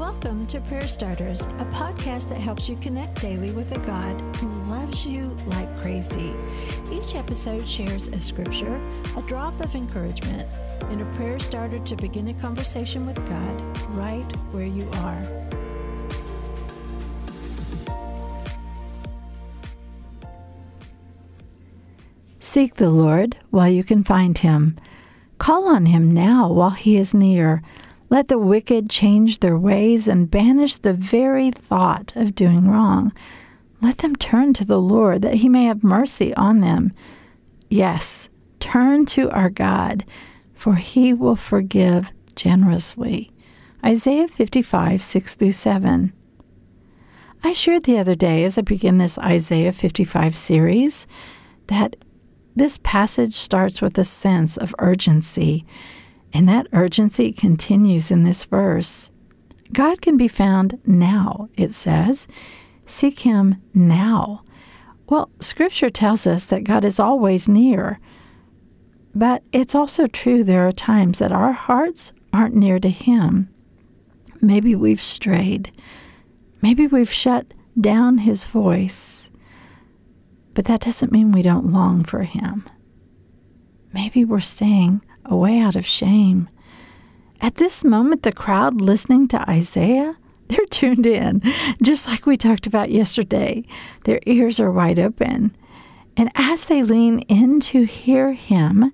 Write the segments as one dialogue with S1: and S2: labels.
S1: Welcome to Prayer Starters, a podcast that helps you connect daily with a God who loves you like crazy. Each episode shares a scripture, a drop of encouragement, and a prayer starter to begin a conversation with God right where you are. Seek the Lord while you can find him. Call on him now while he is near. Let the wicked change their ways and banish the very thought of doing wrong. Let them turn to the Lord that he may have mercy on them. Yes, turn to our God, for he will forgive generously. Isaiah 55, 6 through 7. I shared the other day as I begin this Isaiah 55 series that this passage starts with a sense of urgency and that urgency continues in this verse. God can be found now, it says. Seek Him now. Well, Scripture tells us that God is always near. But it's also true there are times that our hearts aren't near to Him. Maybe we've strayed. Maybe we've shut down His voice. But that doesn't mean we don't long for Him. Maybe we're staying a way out of shame. At this moment, the crowd listening to Isaiah, they're tuned in, just like we talked about yesterday. Their ears are wide open. And as they lean in to hear him,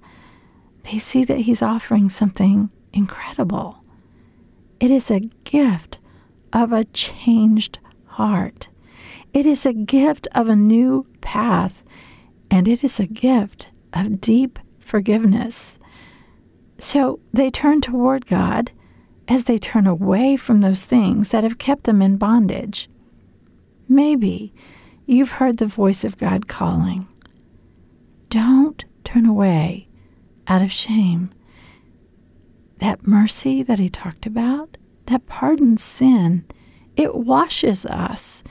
S1: they see that he's offering something incredible. It is a gift of a changed heart. It is a gift of a new path, and it is a gift of deep forgiveness. So they turn toward God as they turn away from those things that have kept them in bondage. Maybe you've heard the voice of God calling. Don't turn away out of shame. That mercy that he talked about, that pardons sin, it washes us.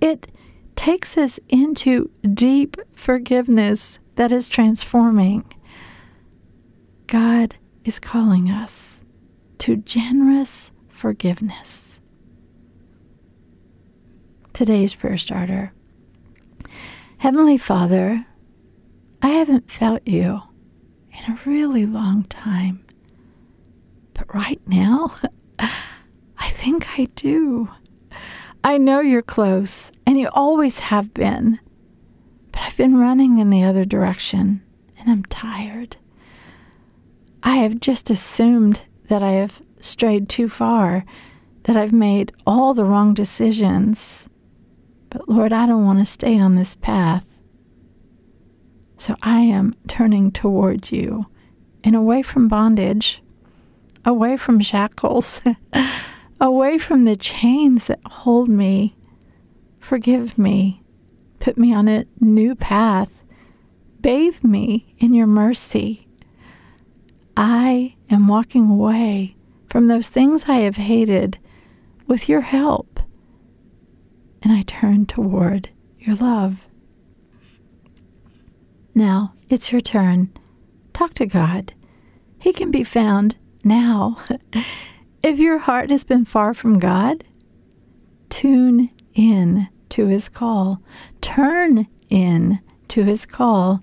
S1: It takes us into deep forgiveness that is transforming. God is calling us to generous forgiveness. Today's prayer starter Heavenly Father, I haven't felt you in a really long time. But right now, I think I do. I know you're close, and you always have been. But I've been running in the other direction, and I'm tired. I have just assumed that I have strayed too far, that I've made all the wrong decisions. But Lord, I don't want to stay on this path. So I am turning towards you and away from bondage, away from shackles, away from the chains that hold me. Forgive me. Put me on a new path. Bathe me in your mercy. I am walking away from those things I have hated with your help, and I turn toward your love. Now it's your turn. Talk to God. He can be found now. if your heart has been far from God, tune in to his call. Turn in to his call.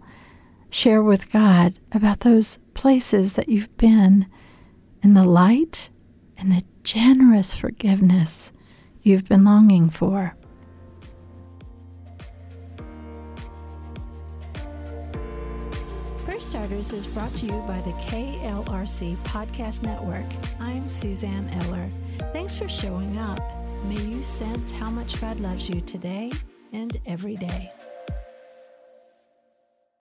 S1: Share with God about those places that you've been in the light and the generous forgiveness you've been longing for. Prayer Starters is brought to you by the KLRC Podcast Network. I'm Suzanne Eller. Thanks for showing up. May you sense how much God loves you today and every day.